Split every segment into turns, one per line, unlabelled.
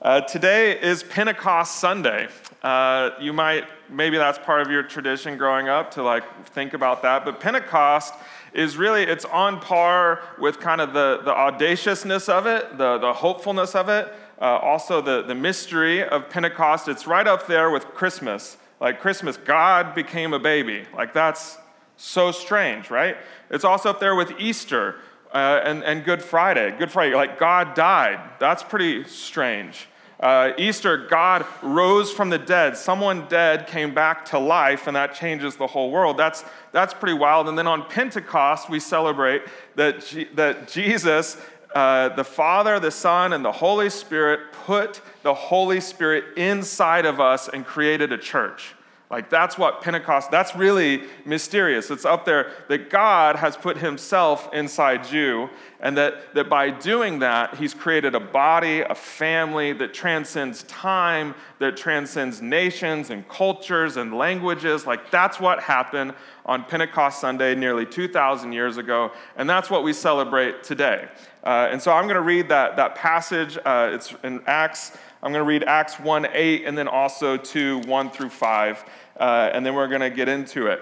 Uh, today is Pentecost Sunday. Uh, you might, maybe that's part of your tradition growing up to like think about that, but Pentecost is really, it's on par with kind of the, the audaciousness of it, the, the hopefulness of it, uh, also the, the mystery of Pentecost. It's right up there with Christmas. Like Christmas, God became a baby. Like that's so strange, right? It's also up there with Easter uh, and, and Good Friday. Good Friday, like God died. That's pretty strange. Uh, Easter, God rose from the dead. Someone dead came back to life, and that changes the whole world. That's, that's pretty wild. And then on Pentecost, we celebrate that, G- that Jesus, uh, the Father, the Son, and the Holy Spirit put the Holy Spirit inside of us and created a church. Like, that's what Pentecost, that's really mysterious. It's up there that God has put himself inside you, and that, that by doing that, he's created a body, a family that transcends time, that transcends nations and cultures and languages. Like, that's what happened on Pentecost Sunday nearly 2,000 years ago, and that's what we celebrate today. Uh, and so I'm going to read that, that passage. Uh, it's in Acts I'm going to read Acts 1 8 and then also 2 1 through 5, uh, and then we're going to get into it.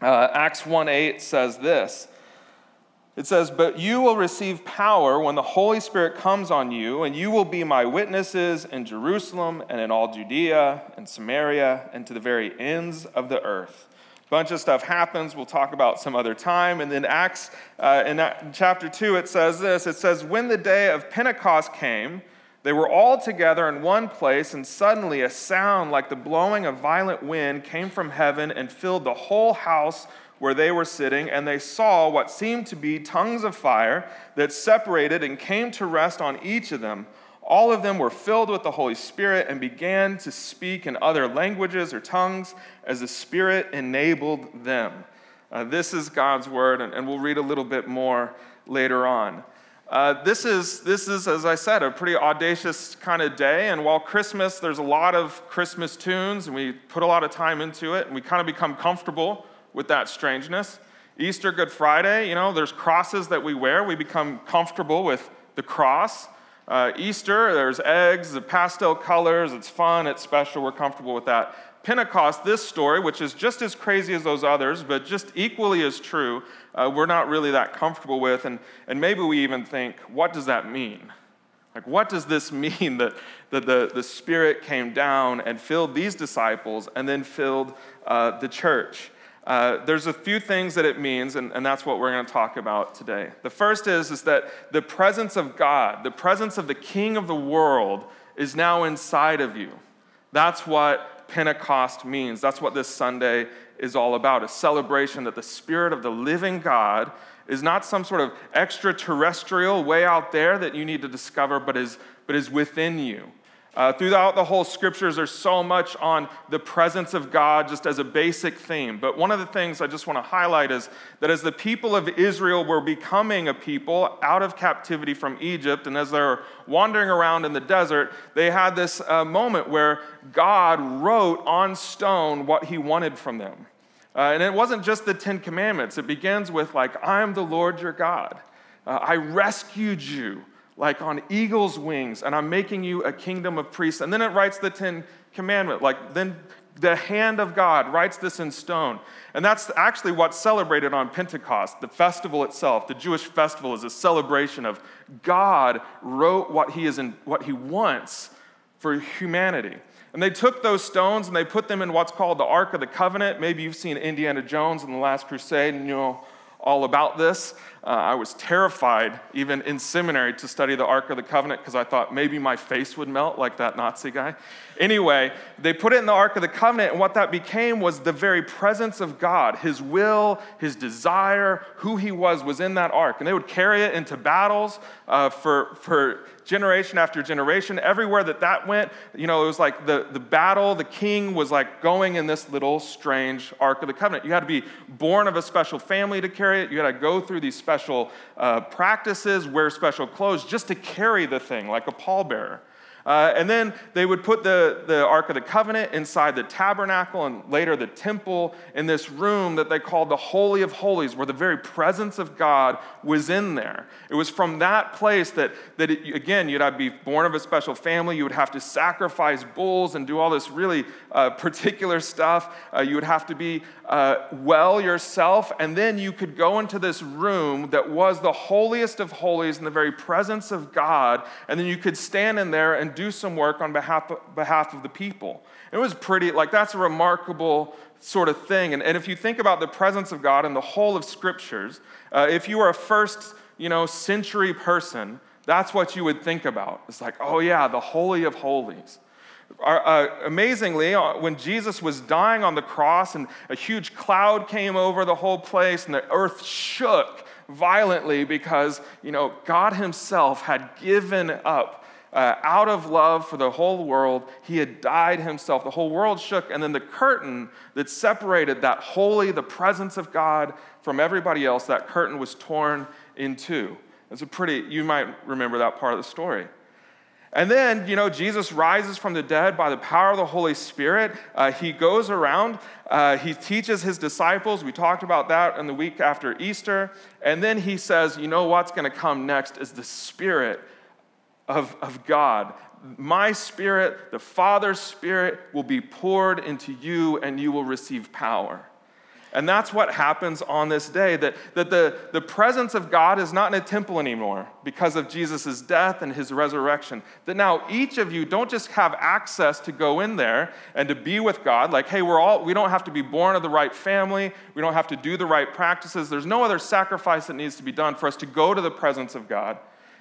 Uh, Acts 1 8 says this. It says, But you will receive power when the Holy Spirit comes on you, and you will be my witnesses in Jerusalem and in all Judea and Samaria and to the very ends of the earth. Bunch of stuff happens. We'll talk about some other time. And then acts uh, in chapter 2 it says this. It says when the day of pentecost came they were all together in one place, and suddenly a sound like the blowing of violent wind came from heaven and filled the whole house where they were sitting, and they saw what seemed to be tongues of fire that separated and came to rest on each of them. All of them were filled with the Holy Spirit and began to speak in other languages or tongues as the Spirit enabled them. Uh, this is God's word, and, and we'll read a little bit more later on. Uh, this, is, this is, as I said, a pretty audacious kind of day. And while Christmas, there's a lot of Christmas tunes, and we put a lot of time into it, and we kind of become comfortable with that strangeness. Easter, Good Friday, you know, there's crosses that we wear. We become comfortable with the cross. Uh, Easter, there's eggs, the pastel colors, it's fun, it's special, we're comfortable with that. Pentecost, this story, which is just as crazy as those others, but just equally as true, uh, we're not really that comfortable with. And, and maybe we even think, what does that mean? Like, what does this mean that, that the, the Spirit came down and filled these disciples and then filled uh, the church? Uh, there's a few things that it means, and, and that's what we're going to talk about today. The first is, is that the presence of God, the presence of the King of the world, is now inside of you. That's what Pentecost means. That's what this Sunday is all about a celebration that the Spirit of the living God is not some sort of extraterrestrial way out there that you need to discover, but is, but is within you. Uh, throughout the whole scriptures, there's so much on the presence of God just as a basic theme. But one of the things I just want to highlight is that as the people of Israel were becoming a people out of captivity from Egypt, and as they're wandering around in the desert, they had this uh, moment where God wrote on stone what he wanted from them. Uh, and it wasn't just the Ten Commandments, it begins with, like, I am the Lord your God. Uh, I rescued you like on eagle's wings, and I'm making you a kingdom of priests. And then it writes the Ten Commandment, like then the hand of God writes this in stone. And that's actually what's celebrated on Pentecost. The festival itself, the Jewish festival, is a celebration of God wrote what he, is in, what he wants for humanity. And they took those stones and they put them in what's called the Ark of the Covenant. Maybe you've seen Indiana Jones in the Last Crusade and you know all about this. Uh, I was terrified, even in seminary, to study the Ark of the Covenant because I thought maybe my face would melt like that Nazi guy. Anyway, they put it in the Ark of the Covenant, and what that became was the very presence of God. His will, his desire, who he was, was in that ark. And they would carry it into battles uh, for, for generation after generation. Everywhere that that went, you know, it was like the, the battle, the king was like going in this little strange Ark of the Covenant. You had to be born of a special family to carry it, you had to go through these special special uh, practices, wear special clothes just to carry the thing like a pallbearer. Uh, and then they would put the, the Ark of the Covenant inside the tabernacle and later the temple in this room that they called the Holy of Holies, where the very presence of God was in there. It was from that place that, that it, again, you'd have to be born of a special family. You would have to sacrifice bulls and do all this really uh, particular stuff. Uh, you would have to be uh, well yourself. And then you could go into this room that was the holiest of holies in the very presence of God. And then you could stand in there and do some work on behalf of, behalf of the people. It was pretty, like, that's a remarkable sort of thing. And, and if you think about the presence of God in the whole of scriptures, uh, if you were a first, you know, century person, that's what you would think about. It's like, oh yeah, the Holy of Holies. Uh, amazingly, uh, when Jesus was dying on the cross and a huge cloud came over the whole place and the earth shook violently because, you know, God Himself had given up uh, out of love for the whole world, he had died himself. The whole world shook, and then the curtain that separated that holy, the presence of God, from everybody else, that curtain was torn in two. It's a pretty, you might remember that part of the story. And then, you know, Jesus rises from the dead by the power of the Holy Spirit. Uh, he goes around, uh, he teaches his disciples. We talked about that in the week after Easter. And then he says, you know what's going to come next is the Spirit of, of God. My spirit, the Father's spirit, will be poured into you and you will receive power. And that's what happens on this day that, that the, the presence of God is not in a temple anymore because of Jesus' death and his resurrection. That now each of you don't just have access to go in there and to be with God, like, hey, we're all, we don't have to be born of the right family, we don't have to do the right practices. There's no other sacrifice that needs to be done for us to go to the presence of God.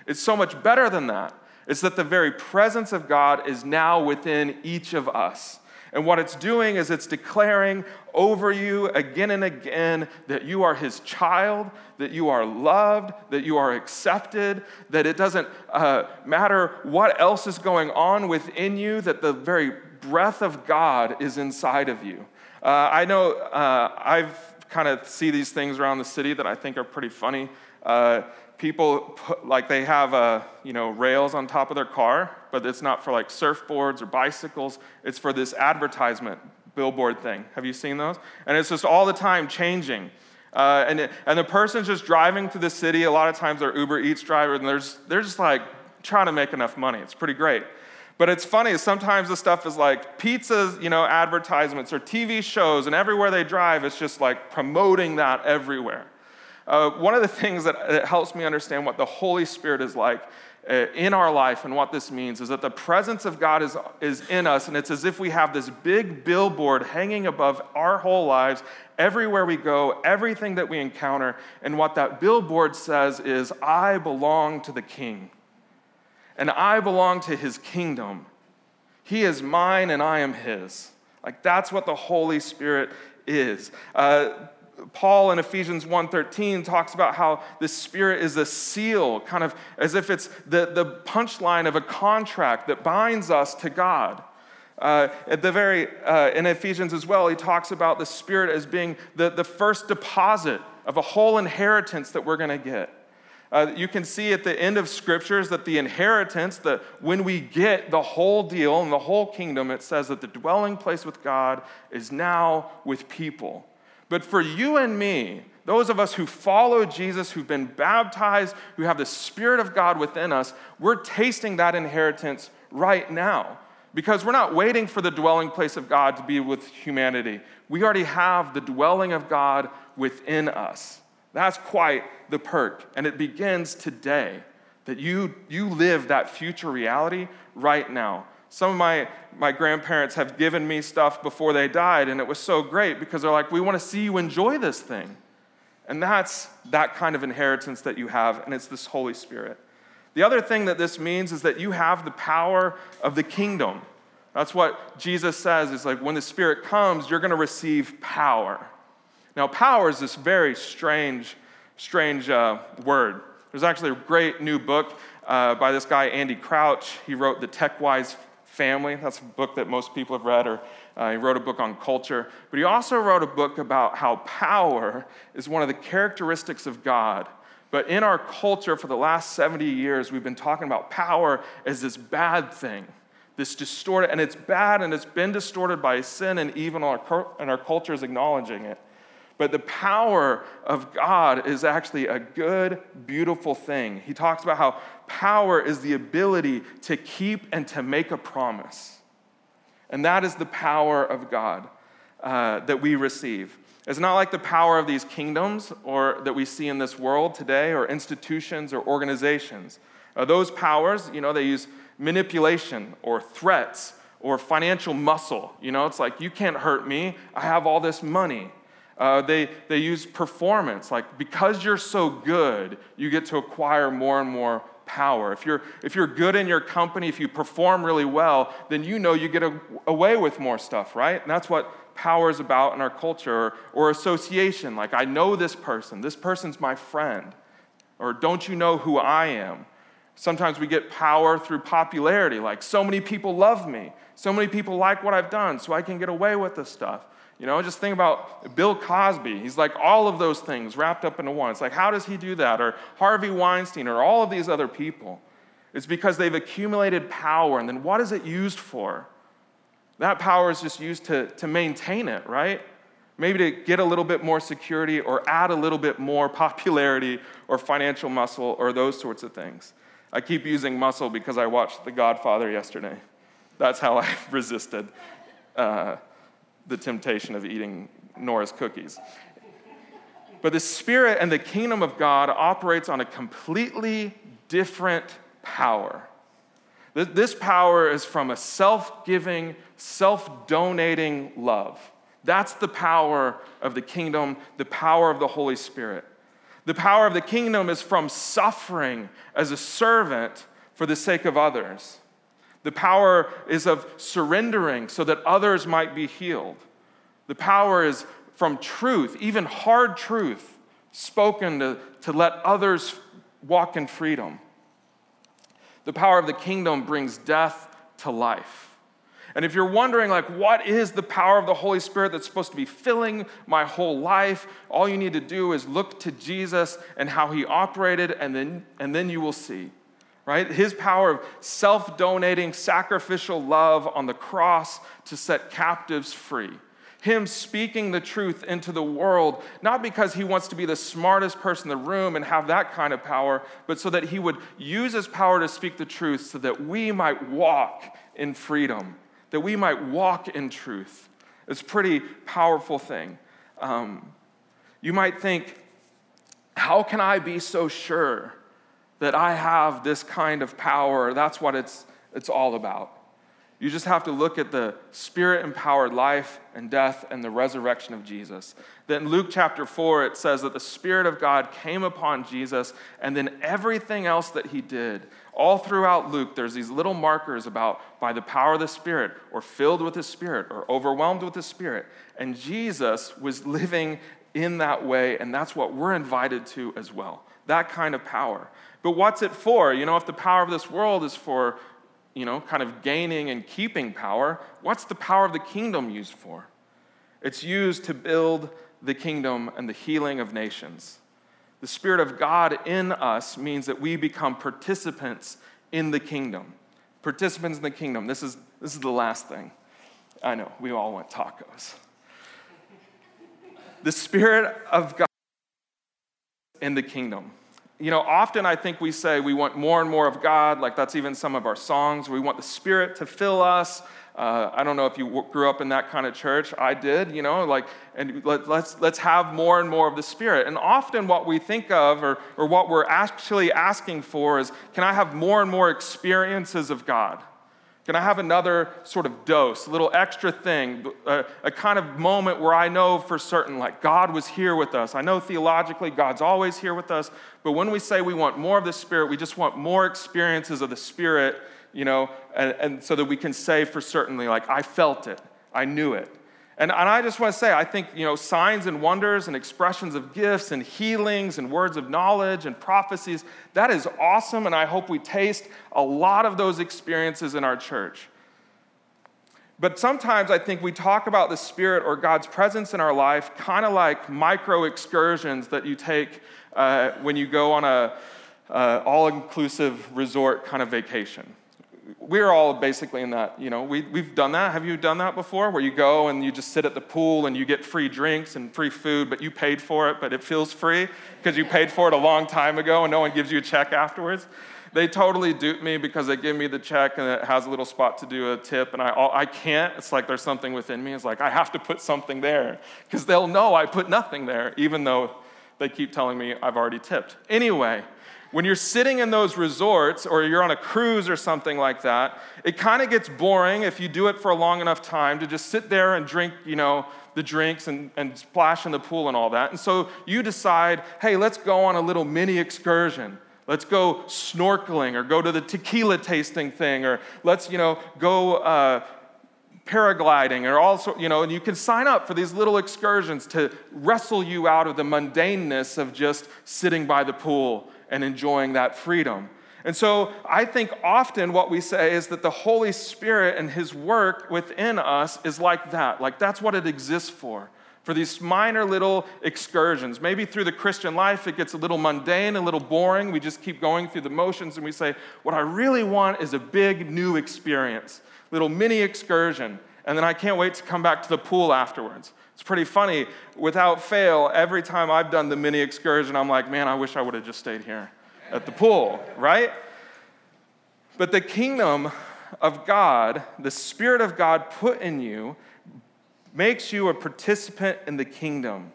It's so much better than that. It's that the very presence of God is now within each of us. And what it's doing is it's declaring over you again and again that you are His child, that you are loved, that you are accepted, that it doesn't uh, matter what else is going on within you, that the very breath of God is inside of you. Uh, I know uh, I've kind of see these things around the city that I think are pretty funny. Uh, people put, like they have uh, you know rails on top of their car but it's not for like surfboards or bicycles. It's for this advertisement billboard thing. Have you seen those? And it's just all the time changing. Uh, and, it, and the person's just driving through the city. A lot of times they're uber eats drivers and there's, they're just like trying to make enough money. It's pretty great. But it's funny sometimes the stuff is like pizzas you know advertisements or tv shows and everywhere they drive it's just like promoting that everywhere uh, one of the things that, that, helps me understand what the Holy Spirit is like uh, in our life and what this means is that the presence of God is, is in us, and it's as if we have this big billboard hanging above our whole lives everywhere we go, everything that we encounter. And what that billboard says is, I belong to the King, and I belong to his kingdom. He is mine, and I am his. Like that's what the Holy Spirit is. Uh, Paul in Ephesians 1:13 talks about how the Spirit is a seal, kind of as if it's the, the punchline of a contract that binds us to God. Uh, at the very uh, in Ephesians as well, he talks about the Spirit as being the, the first deposit of a whole inheritance that we're going to get. Uh, you can see at the end of scriptures that the inheritance, that when we get the whole deal and the whole kingdom, it says that the dwelling place with God is now with people. But for you and me, those of us who follow Jesus, who've been baptized, who have the Spirit of God within us, we're tasting that inheritance right now because we're not waiting for the dwelling place of God to be with humanity. We already have the dwelling of God within us. That's quite the perk. And it begins today that you, you live that future reality right now. Some of my, my grandparents have given me stuff before they died, and it was so great because they're like, we want to see you enjoy this thing. And that's that kind of inheritance that you have, and it's this Holy Spirit. The other thing that this means is that you have the power of the kingdom. That's what Jesus says is like when the Spirit comes, you're going to receive power. Now, power is this very strange, strange uh, word. There's actually a great new book uh, by this guy, Andy Crouch. He wrote the Tech Wise Family. That's a book that most people have read, or uh, he wrote a book on culture. But he also wrote a book about how power is one of the characteristics of God. But in our culture for the last 70 years, we've been talking about power as this bad thing, this distorted, and it's bad and it's been distorted by sin, and even our, and our culture is acknowledging it. But the power of God is actually a good, beautiful thing. He talks about how power is the ability to keep and to make a promise. And that is the power of God uh, that we receive. It's not like the power of these kingdoms or that we see in this world today or institutions or organizations. Uh, those powers, you know, they use manipulation or threats or financial muscle. You know, it's like, you can't hurt me. I have all this money. Uh, they, they use performance, like because you're so good, you get to acquire more and more power. If you're, if you're good in your company, if you perform really well, then you know you get a, away with more stuff, right? And that's what power is about in our culture, or, or association, like I know this person, this person's my friend, or don't you know who I am? Sometimes we get power through popularity, like so many people love me, so many people like what I've done, so I can get away with this stuff. You know, just think about Bill Cosby. He's like all of those things wrapped up into one. It's like, how does he do that? Or Harvey Weinstein, or all of these other people. It's because they've accumulated power, and then what is it used for? That power is just used to, to maintain it, right? Maybe to get a little bit more security or add a little bit more popularity or financial muscle or those sorts of things. I keep using muscle because I watched The Godfather yesterday. That's how I resisted uh, the temptation of eating Nora's cookies. But the Spirit and the kingdom of God operates on a completely different power. This power is from a self giving, self donating love. That's the power of the kingdom, the power of the Holy Spirit. The power of the kingdom is from suffering as a servant for the sake of others. The power is of surrendering so that others might be healed. The power is from truth, even hard truth, spoken to, to let others walk in freedom. The power of the kingdom brings death to life. And if you're wondering, like, what is the power of the Holy Spirit that's supposed to be filling my whole life, all you need to do is look to Jesus and how he operated, and then, and then you will see, right? His power of self donating, sacrificial love on the cross to set captives free. Him speaking the truth into the world, not because he wants to be the smartest person in the room and have that kind of power, but so that he would use his power to speak the truth so that we might walk in freedom, that we might walk in truth. It's a pretty powerful thing. Um, you might think, how can I be so sure that I have this kind of power? That's what it's, it's all about. You just have to look at the spirit empowered life and death and the resurrection of Jesus. Then Luke chapter 4, it says that the Spirit of God came upon Jesus, and then everything else that he did. All throughout Luke, there's these little markers about by the power of the Spirit, or filled with the Spirit, or overwhelmed with the Spirit. And Jesus was living in that way, and that's what we're invited to as well. That kind of power. But what's it for? You know, if the power of this world is for you know, kind of gaining and keeping power, what's the power of the kingdom used for? It's used to build the kingdom and the healing of nations. The Spirit of God in us means that we become participants in the kingdom. Participants in the kingdom. This is, this is the last thing. I know, we all want tacos. The Spirit of God in the kingdom you know, often I think we say we want more and more of God, like that's even some of our songs. We want the Spirit to fill us. Uh, I don't know if you grew up in that kind of church. I did, you know, like, and let, us let's, let's have more and more of the Spirit. And often what we think of, or, or what we're actually asking for, is can I have more and more experiences of God? Can I have another sort of dose, a little extra thing, a, a, kind of moment where I know for certain, like God was here with us? I know theologically God's always here with us, but when we say we want more of the Spirit, we just want more experiences of the Spirit, you know, and, and so that we can say for certainly, like, I felt it, I knew it. And, and I just want to say, I think, you know, signs and wonders and expressions of gifts and healings and words of knowledge and prophecies, that is awesome. And I hope we taste a lot of those experiences in our church. But sometimes I think we talk about the Spirit or God's presence in our life kind of like micro excursions that you take uh, when you go on a uh, all inclusive resort kind of vacation. We're all basically in that, you know, we, we've done that. Have you done that before? Where you go and you just sit at the pool and you get free drinks and free food, but you paid for it, but it feels free because you paid for it a long time ago and no one gives you a check afterwards? they totally dupe me because they give me the check and it has a little spot to do a tip and I, I can't it's like there's something within me it's like i have to put something there because they'll know i put nothing there even though they keep telling me i've already tipped anyway when you're sitting in those resorts or you're on a cruise or something like that, it kind of gets boring if you do it for a long enough time to just sit there and drink, you know, the drinks and, and splash in the pool and all that. And so you decide, hey, let's go on a little mini excursion. Let's go snorkeling or go to the tequila tasting thing or let's, you know, go uh, paragliding or also, you know, and you can sign up for these little excursions to wrestle you out of the mundaneness of just sitting by the pool and enjoying that freedom. And so I think often what we say is that the Holy Spirit and His work within us is like that. Like that's what it exists for. For these minor little excursions. Maybe through the Christian life it gets a little mundane, a little boring. We just keep going through the motions and we say, What I really want is a big new experience, little mini excursion. And then I can't wait to come back to the pool afterwards. It's pretty funny. Without fail, every time I've done the mini excursion, I'm like, man, I wish I would have just stayed here at the pool, right? But the kingdom of God, the Spirit of God put in you, makes you a participant in the kingdom.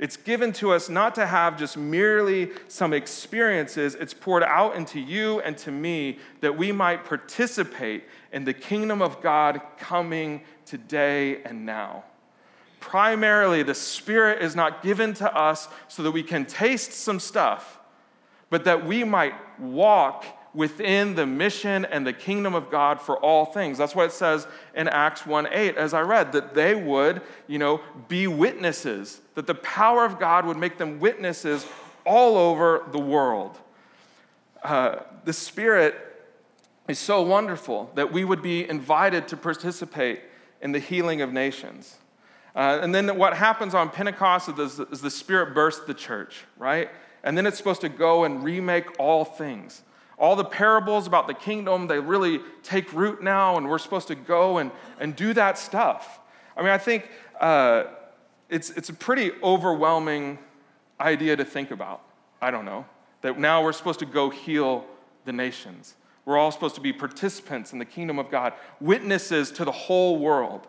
It's given to us not to have just merely some experiences, it's poured out into you and to me that we might participate in the kingdom of God coming today and now. Primarily the Spirit is not given to us so that we can taste some stuff, but that we might walk within the mission and the kingdom of God for all things. That's what it says in Acts 1 8, as I read, that they would, you know, be witnesses, that the power of God would make them witnesses all over the world. Uh, the Spirit is so wonderful that we would be invited to participate in the healing of nations. Uh, and then what happens on Pentecost is, is the Spirit bursts the church, right? And then it's supposed to go and remake all things. All the parables about the kingdom, they really take root now, and we're supposed to go and, and do that stuff. I mean, I think uh, it's, it's a pretty overwhelming idea to think about. I don't know. That now we're supposed to go heal the nations. We're all supposed to be participants in the kingdom of God, witnesses to the whole world.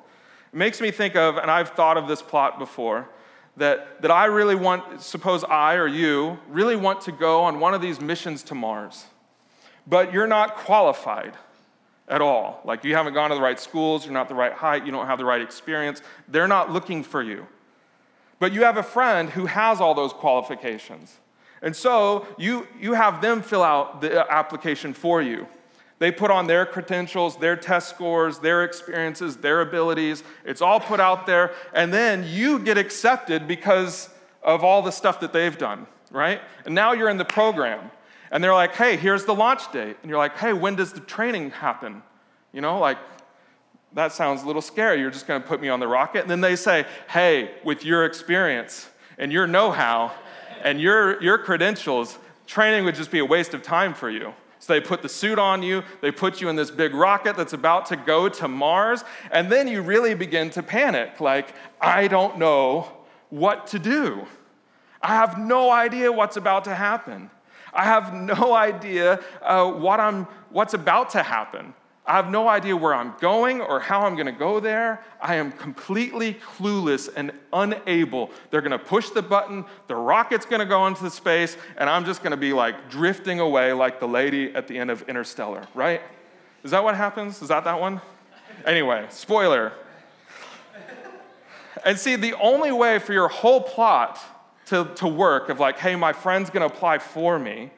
It makes me think of, and I've thought of this plot before, that, that I really want, suppose I or you really want to go on one of these missions to Mars, but you're not qualified at all. Like you haven't gone to the right schools, you're not the right height, you don't have the right experience. They're not looking for you. But you have a friend who has all those qualifications. And so you, you have them fill out the application for you. They put on their credentials, their test scores, their experiences, their abilities. It's all put out there. And then you get accepted because of all the stuff that they've done, right? And now you're in the program. And they're like, hey, here's the launch date. And you're like, hey, when does the training happen? You know, like, that sounds a little scary. You're just going to put me on the rocket. And then they say, hey, with your experience and your know how and your, your credentials, training would just be a waste of time for you. So they put the suit on you, they put you in this big rocket that's about to go to Mars, and then you really begin to panic like, I don't know what to do. I have no idea what's about to happen. I have no idea uh, what I'm, what's about to happen. I have no idea where I'm going or how I'm going to go there. I am completely clueless and unable. They're going to push the button, the rocket's going to go into the space, and I'm just going to be like drifting away like the lady at the end of Interstellar, right? Is that what happens? Is that that one? Anyway, spoiler. And see, the only way for your whole plot to, to work of like, hey, my friend's going to apply for me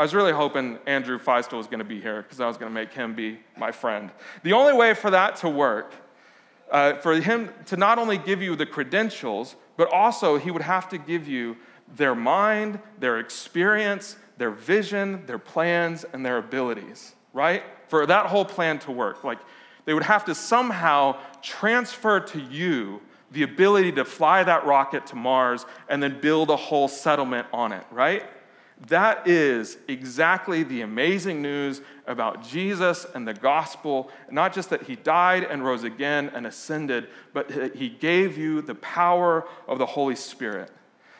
I was really hoping Andrew Feistel was going to be here because I was going to make him be my friend. The only way for that to work, uh, for him to not only give you the credentials, but also he would have to give you their mind, their experience, their vision, their plans, and their abilities, right? For that whole plan to work. Like, They would have to somehow transfer to you the ability to fly that rocket to Mars and then build a whole settlement on it, right? That is exactly the amazing news about Jesus and the gospel. Not just that he died and rose again and ascended, but he gave you the power of the Holy Spirit.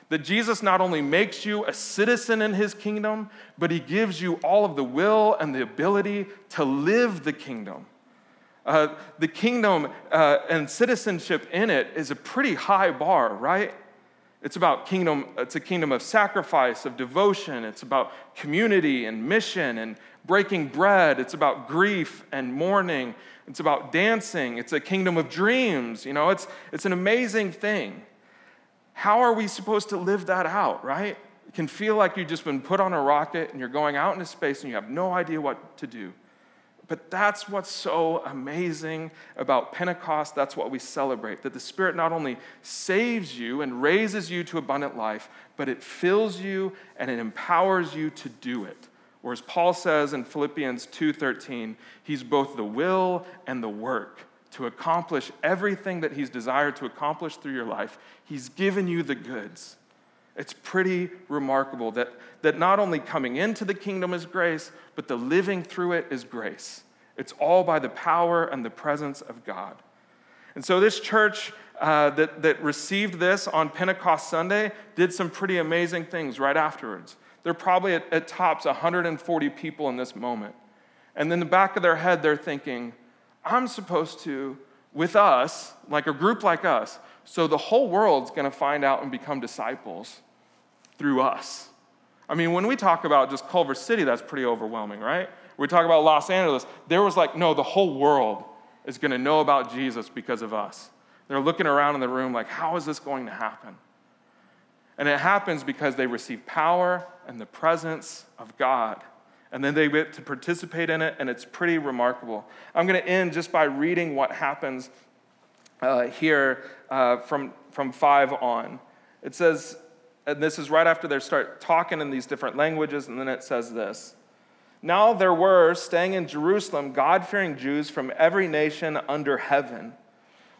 That Jesus not only makes you a citizen in his kingdom, but he gives you all of the will and the ability to live the kingdom. Uh, the kingdom uh, and citizenship in it is a pretty high bar, right? It's about kingdom, it's a kingdom of sacrifice, of devotion. It's about community and mission and breaking bread. It's about grief and mourning. It's about dancing. It's a kingdom of dreams. You know, it's, it's an amazing thing. How are we supposed to live that out, right? It can feel like you've just been put on a rocket and you're going out into space and you have no idea what to do. But that's what's so amazing about Pentecost. That's what we celebrate that the Spirit not only saves you and raises you to abundant life, but it fills you and it empowers you to do it. Or as Paul says in Philippians 2:13, he's both the will and the work to accomplish everything that he's desired to accomplish through your life. He's given you the goods. It's pretty remarkable that, that not only coming into the kingdom is grace, but the living through it is grace. It's all by the power and the presence of God. And so, this church uh, that, that received this on Pentecost Sunday did some pretty amazing things right afterwards. They're probably at, at tops 140 people in this moment. And in the back of their head, they're thinking, I'm supposed to, with us, like a group like us, so the whole world's going to find out and become disciples through us. I mean, when we talk about just Culver City, that's pretty overwhelming, right? We talk about Los Angeles, there was like, no, the whole world is going to know about Jesus because of us. They're looking around in the room like, how is this going to happen? And it happens because they receive power and the presence of God and then they get to participate in it, and it's pretty remarkable. I'm going to end just by reading what happens uh, here uh, from, from five on. It says, and this is right after they start talking in these different languages, and then it says this. Now there were staying in Jerusalem God fearing Jews from every nation under heaven.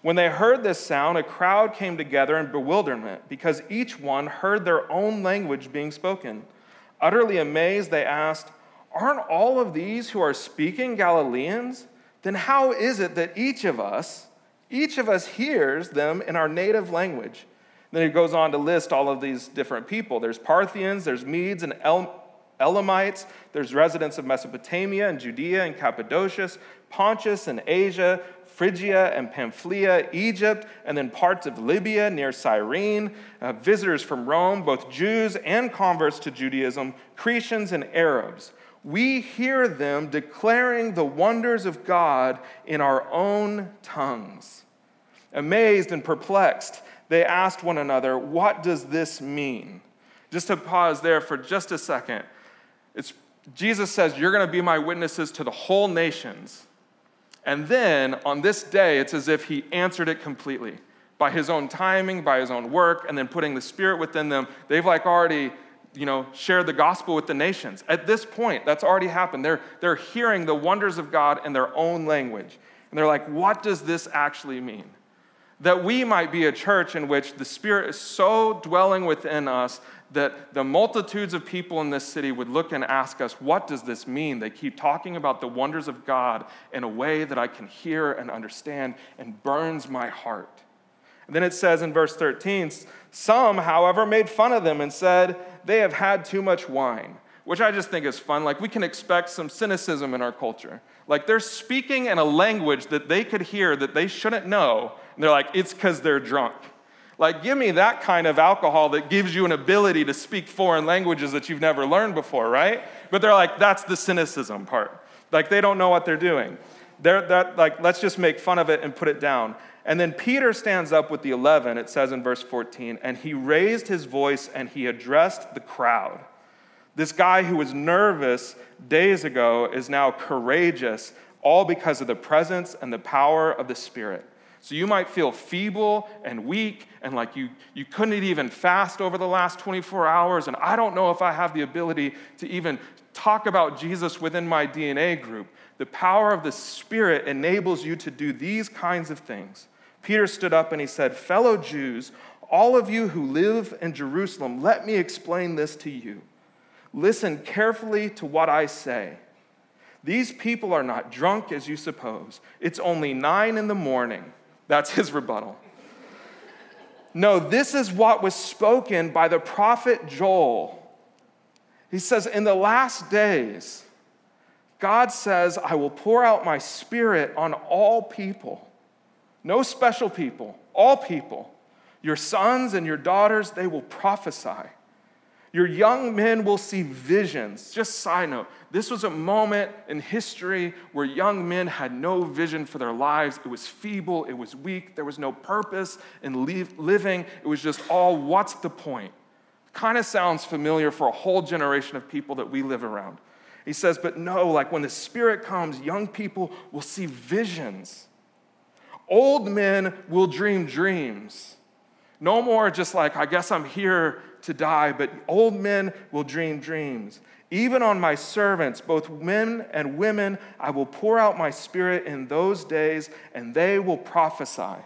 When they heard this sound, a crowd came together in bewilderment because each one heard their own language being spoken. Utterly amazed, they asked, Aren't all of these who are speaking Galileans? Then how is it that each of us, each of us hears them in our native language? Then he goes on to list all of these different people. There's Parthians, there's Medes and El- Elamites, there's residents of Mesopotamia and Judea and Cappadocia, Pontus and Asia, Phrygia and Pamphylia, Egypt, and then parts of Libya near Cyrene, uh, visitors from Rome, both Jews and converts to Judaism, Cretans and Arabs we hear them declaring the wonders of God in our own tongues. Amazed and perplexed, they asked one another, What does this mean? Just to pause there for just a second. It's, Jesus says, You're going to be my witnesses to the whole nations. And then on this day, it's as if he answered it completely by his own timing, by his own work, and then putting the Spirit within them. They've like already you know, share the gospel with the nations. At this point, that's already happened. They're, they're hearing the wonders of God in their own language. And they're like, what does this actually mean? That we might be a church in which the Spirit is so dwelling within us that the multitudes of people in this city would look and ask us, What does this mean? They keep talking about the wonders of God in a way that I can hear and understand and burns my heart. And then it says in verse 13, Some, however, made fun of them and said, they have had too much wine, which I just think is fun. Like, we can expect some cynicism in our culture. Like, they're speaking in a language that they could hear that they shouldn't know, and they're like, it's because they're drunk. Like, give me that kind of alcohol that gives you an ability to speak foreign languages that you've never learned before, right? But they're like, that's the cynicism part. Like, they don't know what they're doing. They're that, like, let's just make fun of it and put it down. And then Peter stands up with the 11, it says in verse 14, and he raised his voice and he addressed the crowd. This guy who was nervous days ago is now courageous, all because of the presence and the power of the Spirit. So you might feel feeble and weak and like you, you couldn't even fast over the last 24 hours. And I don't know if I have the ability to even talk about Jesus within my DNA group. The power of the Spirit enables you to do these kinds of things. Peter stood up and he said, Fellow Jews, all of you who live in Jerusalem, let me explain this to you. Listen carefully to what I say. These people are not drunk as you suppose. It's only nine in the morning. That's his rebuttal. No, this is what was spoken by the prophet Joel. He says, In the last days, God says, I will pour out my spirit on all people. No special people, all people. Your sons and your daughters, they will prophesy. Your young men will see visions. Just side note, this was a moment in history where young men had no vision for their lives. It was feeble, it was weak, there was no purpose in living. It was just all what's the point? Kind of sounds familiar for a whole generation of people that we live around. He says, but no, like when the Spirit comes, young people will see visions. Old men will dream dreams. No more just like, I guess I'm here to die, but old men will dream dreams. Even on my servants, both men and women, I will pour out my spirit in those days, and they will prophesy.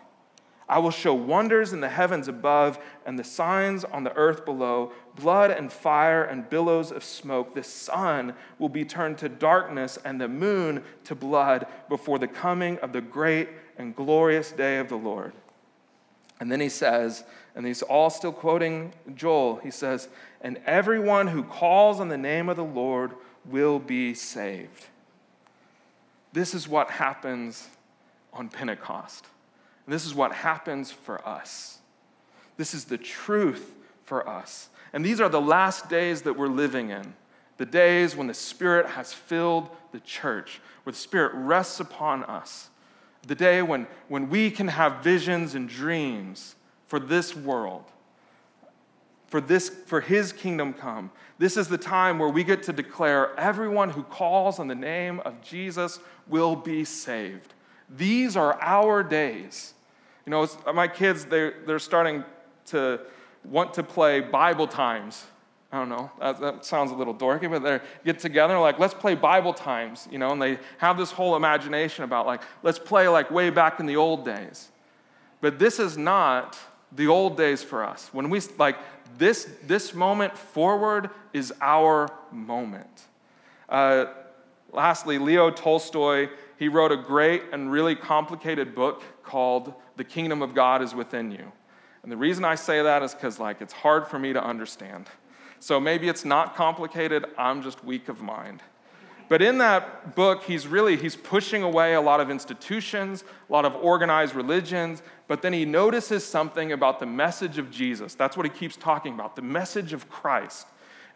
I will show wonders in the heavens above and the signs on the earth below blood and fire and billows of smoke. The sun will be turned to darkness and the moon to blood before the coming of the great and glorious day of the Lord. And then he says, and he's all still quoting Joel, he says, And everyone who calls on the name of the Lord will be saved. This is what happens on Pentecost. And this is what happens for us. This is the truth for us. And these are the last days that we're living in the days when the Spirit has filled the church, where the Spirit rests upon us the day when, when we can have visions and dreams for this world, for, this, for His kingdom come. This is the time where we get to declare everyone who calls on the name of Jesus will be saved. These are our days. You know, my kids, they're, they're starting to want to play Bible times I don't know, that, that, sounds a little dorky, but they get together like, let's play Bible times, you know, and they have this whole imagination about like, let's play like way back in the old days. But this is not the old days for us. When we, like, this, this moment forward is our moment. Uh, lastly, Leo Tolstoy, he wrote a great and really complicated book called The Kingdom of God is Within You. And the reason I say that is because, like, it's hard for me to understand. So maybe it's not complicated, I'm just weak of mind. But in that book, he's really he's pushing away a lot of institutions, a lot of organized religions, but then he notices something about the message of Jesus. That's what he keeps talking about, the message of Christ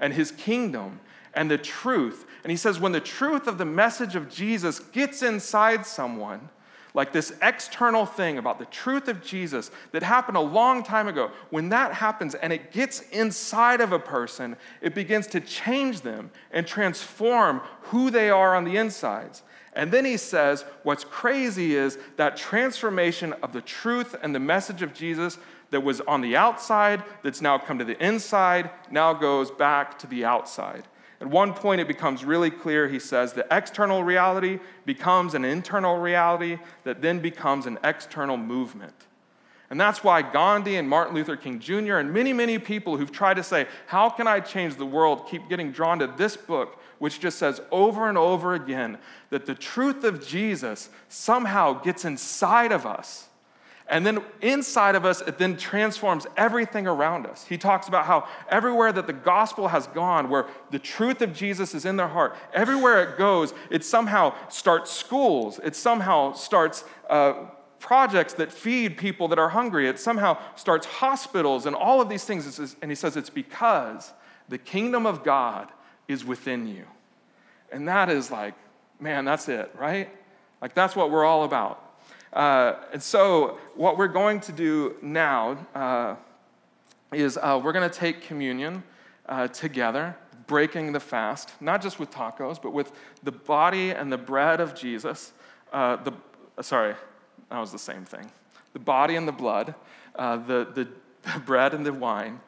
and his kingdom and the truth. And he says when the truth of the message of Jesus gets inside someone, like this external thing about the truth of Jesus that happened a long time ago, when that happens and it gets inside of a person, it begins to change them and transform who they are on the insides. And then he says, what's crazy is that transformation of the truth and the message of Jesus that was on the outside, that's now come to the inside, now goes back to the outside. At one point, it becomes really clear, he says, the external reality becomes an internal reality that then becomes an external movement. And that's why Gandhi and Martin Luther King Jr. and many, many people who've tried to say, How can I change the world, keep getting drawn to this book, which just says over and over again that the truth of Jesus somehow gets inside of us and then inside of us, it then transforms everything around us. He talks about how everywhere that the gospel has gone, where the truth of Jesus is in their heart, everywhere it goes, it somehow starts schools, it somehow starts uh, projects that feed people that are hungry, it somehow starts hospitals and all of these things. And he says it's because the kingdom of God is within you. And that is like, man, that's it, right? Like, that's what we're all about. Uh, and so, what we're going to do now uh, is uh, we're going to take communion uh, together, breaking the fast, not just with tacos, but with the body and the bread of Jesus. Uh, the, sorry, that was the same thing. the body and the blood, uh, the, the, the bread and the wine.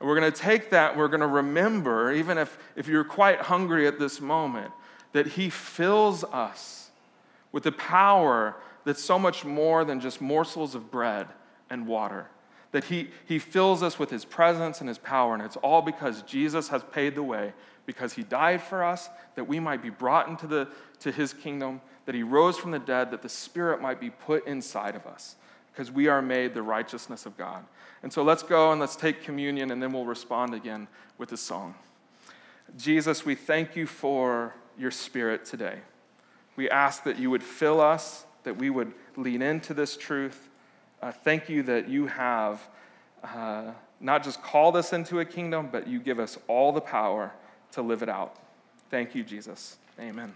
And we're going to take that, we're going to remember, even if, if you're quite hungry at this moment, that He fills us with the power that's so much more than just morsels of bread and water. That he, he fills us with His presence and His power, and it's all because Jesus has paid the way, because He died for us, that we might be brought into the, to His kingdom, that He rose from the dead, that the Spirit might be put inside of us because we are made the righteousness of God. And so let's go and let's take communion, and then we'll respond again with a song. Jesus, we thank you for your spirit today. We ask that you would fill us, that we would lean into this truth. Uh, thank you that you have uh, not just called us into a kingdom, but you give us all the power to live it out. Thank you, Jesus. Amen.